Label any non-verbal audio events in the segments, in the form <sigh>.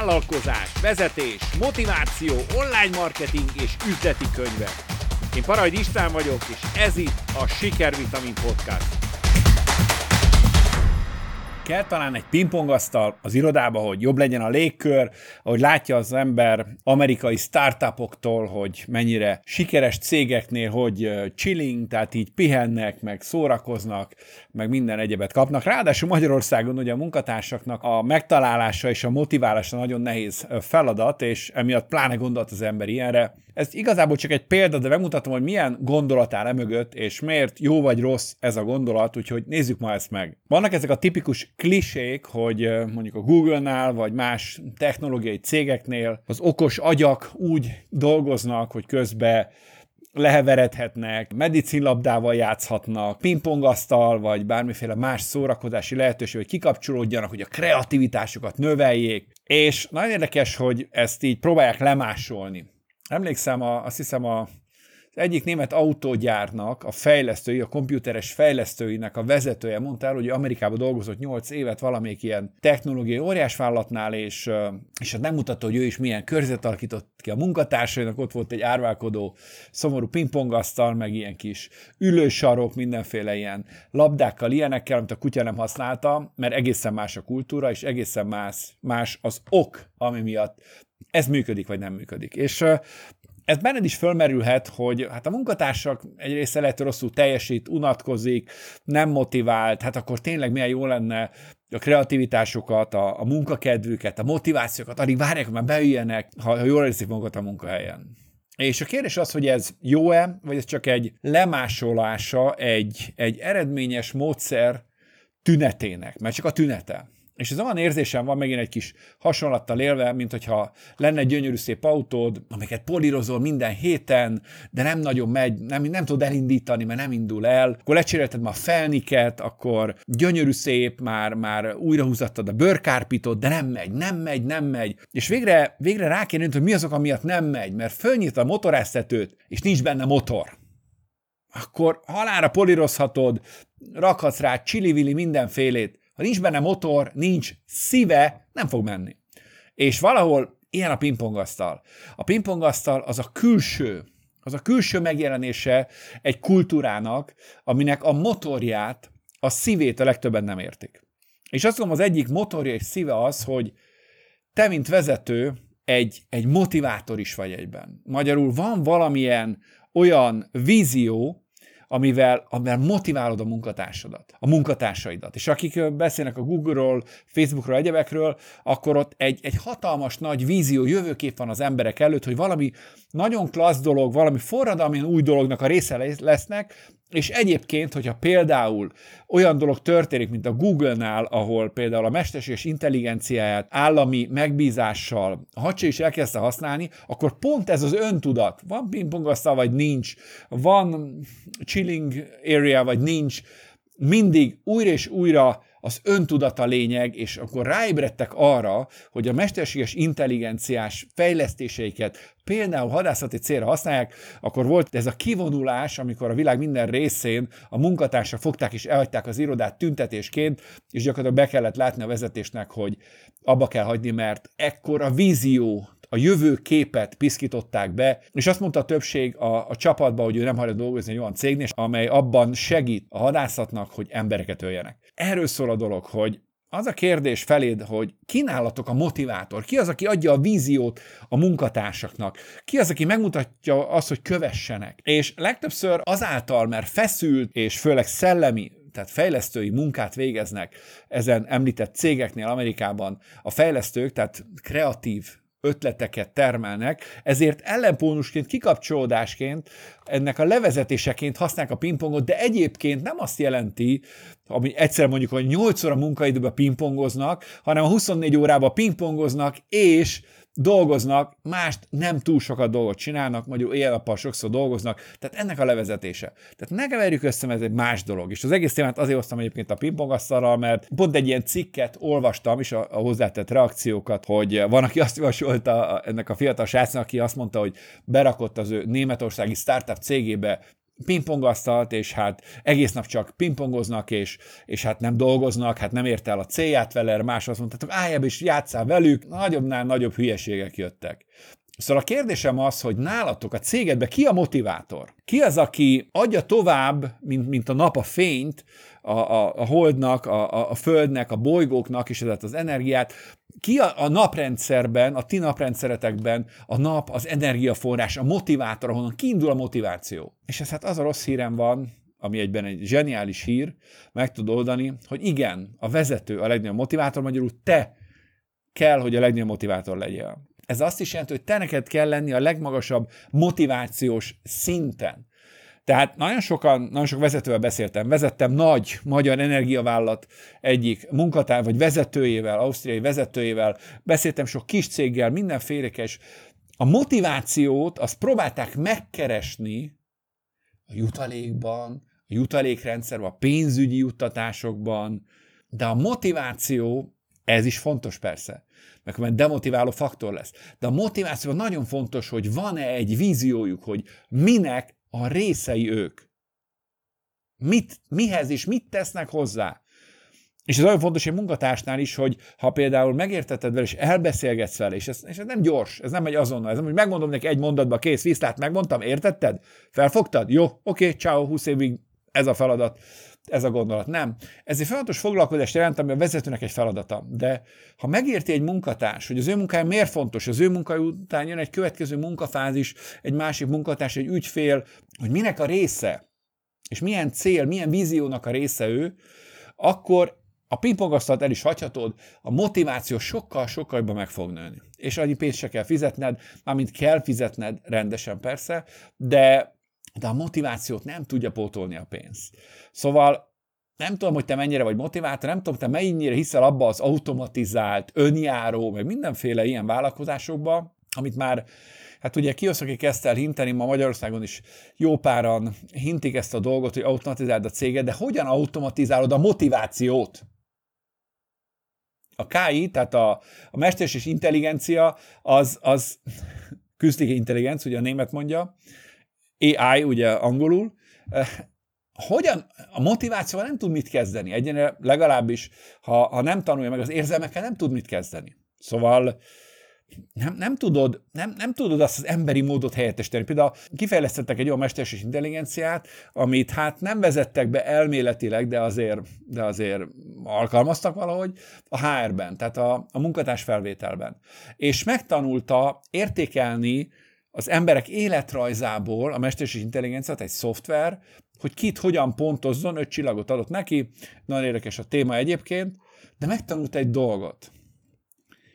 vállalkozás, vezetés, motiváció, online marketing és üzleti könyvek. Én Parajd István vagyok, és ez itt a Sikervitamin Podcast kell talán egy pingpongasztal az irodába, hogy jobb legyen a légkör, ahogy látja az ember amerikai startupoktól, hogy mennyire sikeres cégeknél, hogy chilling, tehát így pihennek, meg szórakoznak, meg minden egyebet kapnak. Ráadásul Magyarországon ugye a munkatársaknak a megtalálása és a motiválása nagyon nehéz feladat, és emiatt pláne gondolt az ember ilyenre. Ez igazából csak egy példa, de megmutatom, hogy milyen gondolat áll emögött, és miért jó vagy rossz ez a gondolat, úgyhogy nézzük ma ezt meg. Vannak ezek a tipikus klisék, hogy mondjuk a Google-nál, vagy más technológiai cégeknél az okos agyak úgy dolgoznak, hogy közben leheveredhetnek, medicinlabdával játszhatnak, pingpongasztal, vagy bármiféle más szórakozási lehetőség, hogy kikapcsolódjanak, hogy a kreativitásukat növeljék. És nagyon érdekes, hogy ezt így próbálják lemásolni. Emlékszem, a, azt hiszem a az egyik német autógyárnak a fejlesztői, a komputeres fejlesztőinek a vezetője mondta el, hogy Amerikában dolgozott 8 évet valamelyik ilyen technológiai óriásvállalatnál, és, és hát nem mutatta, hogy ő is milyen körzet alakított ki a munkatársainak, ott volt egy árválkodó, szomorú pingpongasztal, meg ilyen kis ülősarok, mindenféle ilyen labdákkal, ilyenekkel, amit a kutya nem használta, mert egészen más a kultúra, és egészen más, más az ok, ami miatt ez működik, vagy nem működik. És ez benned is fölmerülhet, hogy hát a munkatársak egy része lehet rosszul teljesít, unatkozik, nem motivált, hát akkor tényleg milyen jó lenne a kreativitásokat, a, a munkakedvüket, a motivációkat, addig várják, hogy már beüljenek, ha, ha jól érzik magukat a munkahelyen. És a kérdés az, hogy ez jó-e, vagy ez csak egy lemásolása egy, egy eredményes módszer tünetének, mert csak a tünete. És ez olyan érzésem van megint egy kis hasonlattal élve, mint hogyha lenne egy gyönyörű szép autód, amiket polírozol minden héten, de nem nagyon megy, nem, nem tud elindítani, mert nem indul el. Akkor lecserélted már a felniket, akkor gyönyörű szép, már, már újra húzattad a bőrkárpitot, de nem megy, nem megy, nem megy. És végre, végre rá kéne hogy mi azok, amiatt nem megy, mert fölnyit a motoráztetőt, és nincs benne motor akkor halára polírozhatod, rakhatsz rá csili mindenfélét, ha nincs benne motor, nincs szíve, nem fog menni. És valahol ilyen a pingpongasztal. A pingpongasztal az a külső, az a külső megjelenése egy kultúrának, aminek a motorját, a szívét a legtöbben nem értik. És azt mondom, az egyik motorja és szíve az, hogy te, mint vezető, egy, egy motivátor is vagy egyben. Magyarul van valamilyen olyan vízió, amivel, amivel motiválod a munkatársadat, a munkatársaidat. És akik beszélnek a Google-ról, Facebookról, egyebekről, akkor ott egy, egy hatalmas nagy vízió, jövőkép van az emberek előtt, hogy valami nagyon klassz dolog, valami forradalmi új dolognak a része lesznek, és egyébként, hogyha például olyan dolog történik, mint a Google-nál, ahol például a mesterséges intelligenciáját állami megbízással a hadsereg is elkezdte használni, akkor pont ez az öntudat, van pingpongasztal, vagy nincs, van chilling area, vagy nincs, mindig újra és újra az öntudata lényeg, és akkor ráébredtek arra, hogy a mesterséges intelligenciás fejlesztéseiket például hadászati célra használják, akkor volt ez a kivonulás, amikor a világ minden részén a munkatársak fogták és elhagyták az irodát tüntetésként, és gyakorlatilag be kellett látni a vezetésnek, hogy abba kell hagyni, mert ekkor a vízió a jövő képet piszkították be, és azt mondta a többség a, a csapatban, hogy ő nem hagyja dolgozni egy olyan cégnél, amely abban segít a hadászatnak, hogy embereket öljenek. Erről szól a dolog, hogy az a kérdés feléd, hogy kínálatok a motivátor, ki az, aki adja a víziót a munkatársaknak, ki az, aki megmutatja azt, hogy kövessenek. És legtöbbször azáltal, mert feszült és főleg szellemi tehát fejlesztői munkát végeznek ezen említett cégeknél Amerikában a fejlesztők, tehát kreatív ötleteket termelnek, ezért ellenpónusként, kikapcsolódásként, ennek a levezetéseként használják a pingpongot, de egyébként nem azt jelenti, ami egyszer mondjuk, hogy 8 óra munkaidőben pingpongoznak, hanem a 24 órában pingpongoznak, és dolgoznak, mást nem túl sokat dolgot csinálnak, magyarul éjjel sokszor dolgoznak, tehát ennek a levezetése. Tehát ne keverjük össze, mert ez egy más dolog. És az egész témát azért hoztam egyébként a pingpongasztalral, mert pont egy ilyen cikket olvastam is a, a hozzátett reakciókat, hogy van, aki azt javasolta ennek a fiatal srácnak, aki azt mondta, hogy berakott az ő németországi startup cégébe pingpongasztalt, és hát egész nap csak pingpongoznak, és, és hát nem dolgoznak, hát nem ért el a célját vele, más azt mondtátok, állj és játszál velük, nagyobbnál nagyobb hülyeségek jöttek. Szóval a kérdésem az, hogy nálatok a cégedben ki a motivátor? Ki az, aki adja tovább, mint, mint a nap a fényt, a, a, a holdnak, a, a földnek, a bolygóknak, és ezért az energiát. Ki a, a naprendszerben, a ti naprendszeretekben a nap, az energiaforrás, a motivátor, ahonnan kiindul a motiváció. És ez hát az a rossz hírem van, ami egyben egy zseniális hír, meg tud oldani, hogy igen, a vezető a legnagyobb motivátor, magyarul te kell, hogy a legnagyobb motivátor legyél. Ez azt is jelenti, hogy te neked kell lenni a legmagasabb motivációs szinten. Tehát nagyon sokan, nagyon sok vezetővel beszéltem. Vezettem nagy magyar energiavállalat egyik munkatár vagy vezetőjével, ausztriai vezetőjével, beszéltem sok kis céggel, mindenfélekes. A motivációt azt próbálták megkeresni a jutalékban, a jutalékrendszerben, a pénzügyi juttatásokban, de a motiváció, ez is fontos persze, mert demotiváló faktor lesz. De a motiváció nagyon fontos, hogy van-e egy víziójuk, hogy minek a részei ők. Mit, mihez és mit tesznek hozzá. És ez olyan fontos egy munkatársnál is, hogy ha például megérteted vele, és elbeszélgetsz vele, és ez, és ez nem gyors, ez nem egy azonnal, ez nem, hogy megmondom neki egy mondatba, kész, viszlát, megmondtam, értetted? Felfogtad? Jó, oké, ciao, 20 évig ez a feladat ez a gondolat. Nem. Ez egy folyamatos foglalkozást jelent, ami a vezetőnek egy feladata. De ha megérti egy munkatárs, hogy az ő munkája miért fontos, az ő munkája után jön egy következő munkafázis, egy másik munkatárs, egy ügyfél, hogy minek a része, és milyen cél, milyen víziónak a része ő, akkor a pingpongasztalt el is hagyhatod, a motiváció sokkal-sokkal jobban meg fog nőni. És annyi pénzt se kell fizetned, mármint kell fizetned rendesen persze, de de a motivációt nem tudja pótolni a pénz. Szóval nem tudom, hogy te mennyire vagy motivált, nem tudom, te mennyire hiszel abba az automatizált, önjáró, meg mindenféle ilyen vállalkozásokba, amit már Hát ugye Kioszaki kezdte el hinteni, ma Magyarországon is jó páran hintik ezt a dolgot, hogy automatizáld a céget, de hogyan automatizálod a motivációt? A KI, tehát a, a mesterséges intelligencia, az, az <laughs> künstliche intelligencia, ugye a német mondja, AI ugye angolul, eh, hogyan a motivációval nem tud mit kezdeni. Egyenre legalábbis, ha, ha nem tanulja meg az érzelmekkel, nem tud mit kezdeni. Szóval nem, nem, tudod, nem, nem tudod azt az emberi módot helyettesíteni. Például kifejlesztettek egy olyan mesterséges intelligenciát, amit hát nem vezettek be elméletileg, de azért, de azért alkalmaztak valahogy a HR-ben, tehát a, a munkatárs felvételben. És megtanulta értékelni az emberek életrajzából a mesterséges intelligenciát, egy szoftver, hogy kit hogyan pontozzon, öt csillagot adott neki, nagyon érdekes a téma egyébként, de megtanult egy dolgot,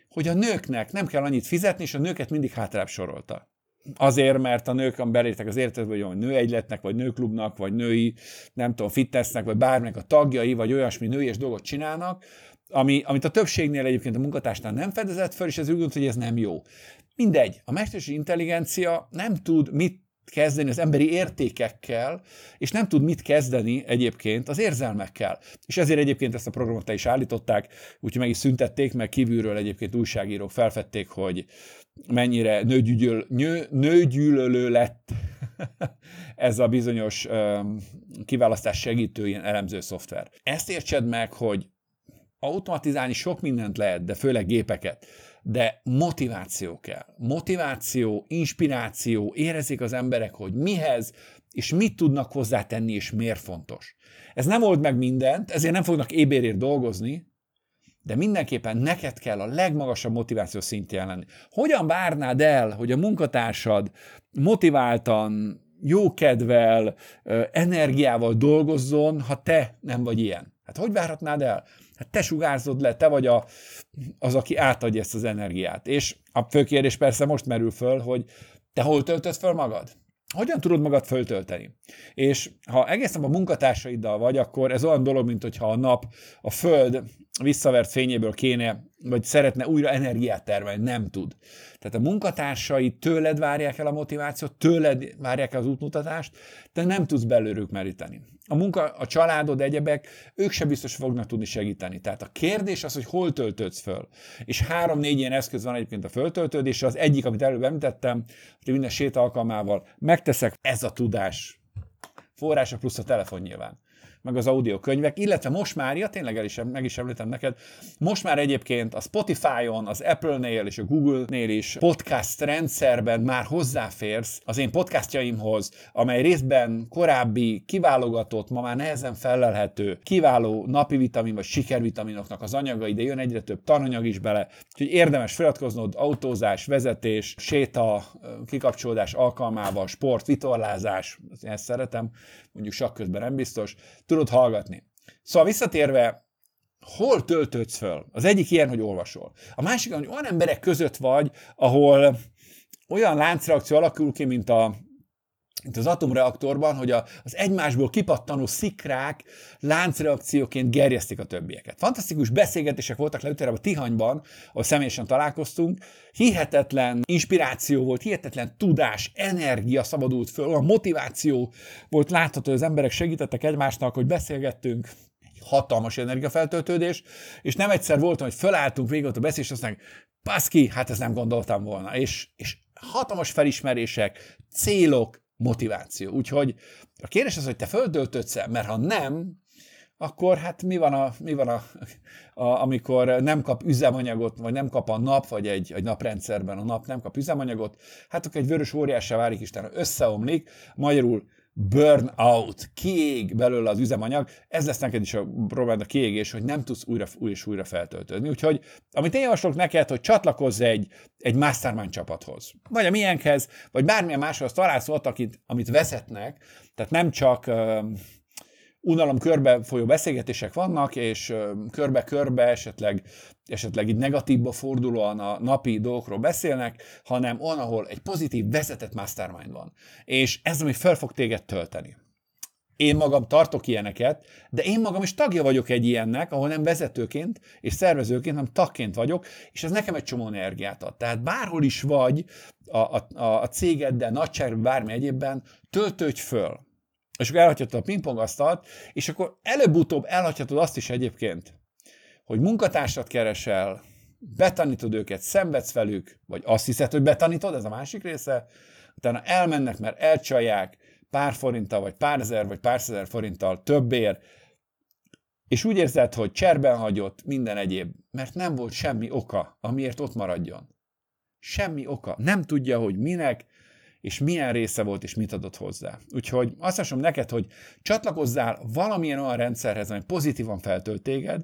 hogy a nőknek nem kell annyit fizetni, és a nőket mindig hátrább sorolta. Azért, mert a nők beléptek az életedbe, hogy nőegyletnek, vagy nőklubnak, vagy női, nem tudom, fitnessnek, vagy bárminek a tagjai, vagy olyasmi női és dolgot csinálnak, ami, amit a többségnél egyébként a munkatársnál nem fedezett föl, és ez úgy gondolt, hogy ez nem jó. Mindegy, a mesterséges intelligencia nem tud mit kezdeni az emberi értékekkel, és nem tud mit kezdeni egyébként az érzelmekkel. És ezért egyébként ezt a programot is állították, úgyhogy meg is szüntették, mert kívülről egyébként újságírók felfedték, hogy mennyire nőgyűlöl, nő, nőgyűlölő lett <laughs> ez a bizonyos um, kiválasztás segítő ilyen elemző szoftver. Ezt értsed meg, hogy automatizálni sok mindent lehet, de főleg gépeket de motiváció kell. Motiváció, inspiráció, érezik az emberek, hogy mihez, és mit tudnak hozzátenni, és miért fontos. Ez nem old meg mindent, ezért nem fognak ébérért dolgozni, de mindenképpen neked kell a legmagasabb motiváció szintjén lenni. Hogyan várnád el, hogy a munkatársad motiváltan, jókedvel, energiával dolgozzon, ha te nem vagy ilyen? Hát hogy várhatnád el? Hát te sugárzod le, te vagy a, az, aki átadja ezt az energiát. És a fő kérdés persze most merül föl, hogy te hol töltöd föl magad? Hogyan tudod magad föltölteni? És ha egészen a munkatársaiddal vagy, akkor ez olyan dolog, mint hogyha a nap, a föld visszavert fényéből kéne, vagy szeretne újra energiát termelni, nem tud. Tehát a munkatársai tőled várják el a motivációt, tőled várják el az útmutatást, te nem tudsz belőlük meríteni. A munka, a családod, egyebek, ők se biztos fognak tudni segíteni. Tehát a kérdés az, hogy hol töltődsz föl. És három-négy ilyen eszköz van egyébként a föltöltődés, az egyik, amit előbb említettem, hogy minden sét alkalmával megteszek, ez a tudás forrása plusz a telefon nyilván meg az audiokönyvek, illetve most már, ja tényleg el is, meg is említem neked, most már egyébként a Spotify-on, az Apple-nél és a Google-nél is podcast rendszerben már hozzáférsz az én podcastjaimhoz, amely részben korábbi, kiválogatott, ma már nehezen felelhető, kiváló napi vitamin vagy sikervitaminoknak az anyagai, de jön egyre több tananyag is bele, úgyhogy érdemes feliratkoznod autózás, vezetés, séta, kikapcsolódás alkalmával, sport, vitorlázás, ezt szeretem, mondjuk sakk közben nem biztos, tudod hallgatni. Szóval visszatérve, hol töltődsz föl? Az egyik ilyen, hogy olvasol. A másik, hogy olyan emberek között vagy, ahol olyan láncreakció alakul ki, mint a mint az atomreaktorban, hogy a, az egymásból kipattanó szikrák láncreakcióként gerjesztik a többieket. Fantasztikus beszélgetések voltak legutóbb a Tihanyban, ahol személyesen találkoztunk. Hihetetlen inspiráció volt, hihetetlen tudás, energia szabadult föl, olyan motiváció volt látható, hogy az emberek segítettek egymásnak, hogy beszélgettünk, hatalmas energiafeltöltődés, és nem egyszer voltam, hogy fölálltunk végig ott a beszélés, azt mondjuk, paszki, hát ezt nem gondoltam volna. És, és hatalmas felismerések, célok, motiváció. Úgyhogy a kérdés az, hogy te földöltödsz -e, mert ha nem, akkor hát mi van, a, mi van a, a, amikor nem kap üzemanyagot, vagy nem kap a nap, vagy egy, egy naprendszerben a nap nem kap üzemanyagot, hát akkor egy vörös óriássá válik, Isten összeomlik, magyarul burnout, kiég belőle az üzemanyag, ez lesz neked is a probléma, a kiégés, hogy nem tudsz újra, újra és újra feltöltődni. Úgyhogy, amit én javaslok neked, hogy csatlakozz egy, egy mastermind csapathoz, vagy a milyenkhez, vagy bármilyen máshoz találsz ott, akit, amit vezetnek, tehát nem csak unalom körbe folyó beszélgetések vannak, és körbe-körbe esetleg, esetleg így negatívba fordulóan a napi dolgokról beszélnek, hanem olyan, ahol egy pozitív vezetett mastermind van. És ez, ami fel fog téged tölteni. Én magam tartok ilyeneket, de én magam is tagja vagyok egy ilyennek, ahol nem vezetőként és szervezőként, hanem tagként vagyok, és ez nekem egy csomó energiát ad. Tehát bárhol is vagy a, a, a cégeddel, nagyságban, bármi egyébben, töltődj föl és akkor elhagyhatod a pingpongasztalt, és akkor előbb-utóbb elhagyhatod azt is egyébként, hogy munkatársat keresel, betanítod őket, szenvedsz velük, vagy azt hiszed, hogy betanítod, ez a másik része, utána elmennek, mert elcsalják pár forinttal, vagy pár ezer, vagy pár ezer forinttal többért, és úgy érzed, hogy cserben hagyott minden egyéb, mert nem volt semmi oka, amiért ott maradjon. Semmi oka. Nem tudja, hogy minek, és milyen része volt, és mit adott hozzá. Úgyhogy azt mondom neked, hogy csatlakozzál valamilyen olyan rendszerhez, ami pozitívan feltölt téged,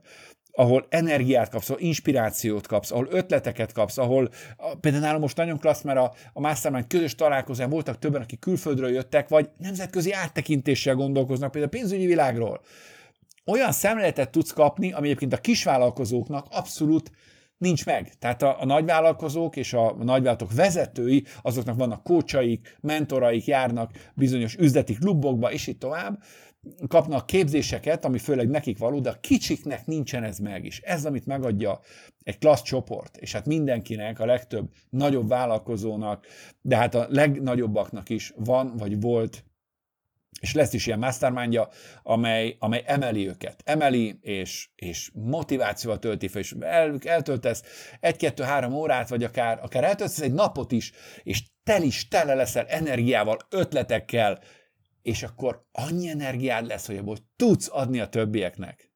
ahol energiát kapsz, ahol inspirációt kapsz, ahol ötleteket kapsz, ahol például nálam most nagyon klassz, mert a, a Mastermind közös találkozón voltak többen, akik külföldről jöttek, vagy nemzetközi áttekintéssel gondolkoznak, például a pénzügyi világról. Olyan szemléletet tudsz kapni, ami egyébként a kisvállalkozóknak abszolút nincs meg. Tehát a, a nagyvállalkozók és a, a nagyvállalatok vezetői, azoknak vannak kócsaik, mentoraik, járnak bizonyos üzleti klubokba, és így tovább, kapnak képzéseket, ami főleg nekik való, de a kicsiknek nincsen ez meg is. Ez, amit megadja egy klassz csoport, és hát mindenkinek, a legtöbb nagyobb vállalkozónak, de hát a legnagyobbaknak is van, vagy volt és lesz is ilyen mastermindja, amely, amely emeli őket. Emeli, és, és motivációval tölti fel, és el, eltöltesz egy-kettő-három órát, vagy akár, akár eltöltesz egy napot is, és tel is tele leszel energiával, ötletekkel, és akkor annyi energiád lesz, hogy abból tudsz adni a többieknek.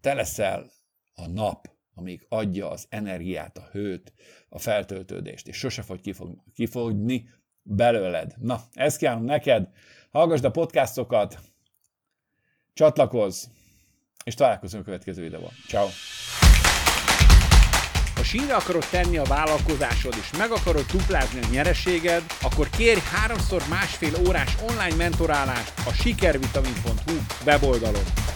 Te leszel a nap, amíg adja az energiát, a hőt, a feltöltődést, és sose fog kifogni belőled. Na, ezt kívánom neked, hallgassd a podcastokat, csatlakozz, és találkozunk a következő videóban. Ciao. Ha sínre akarod tenni a vállalkozásod, és meg akarod duplázni a nyereséged, akkor kérj háromszor másfél órás online mentorálást a sikervitamin.hu weboldalon.